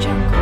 Jungle.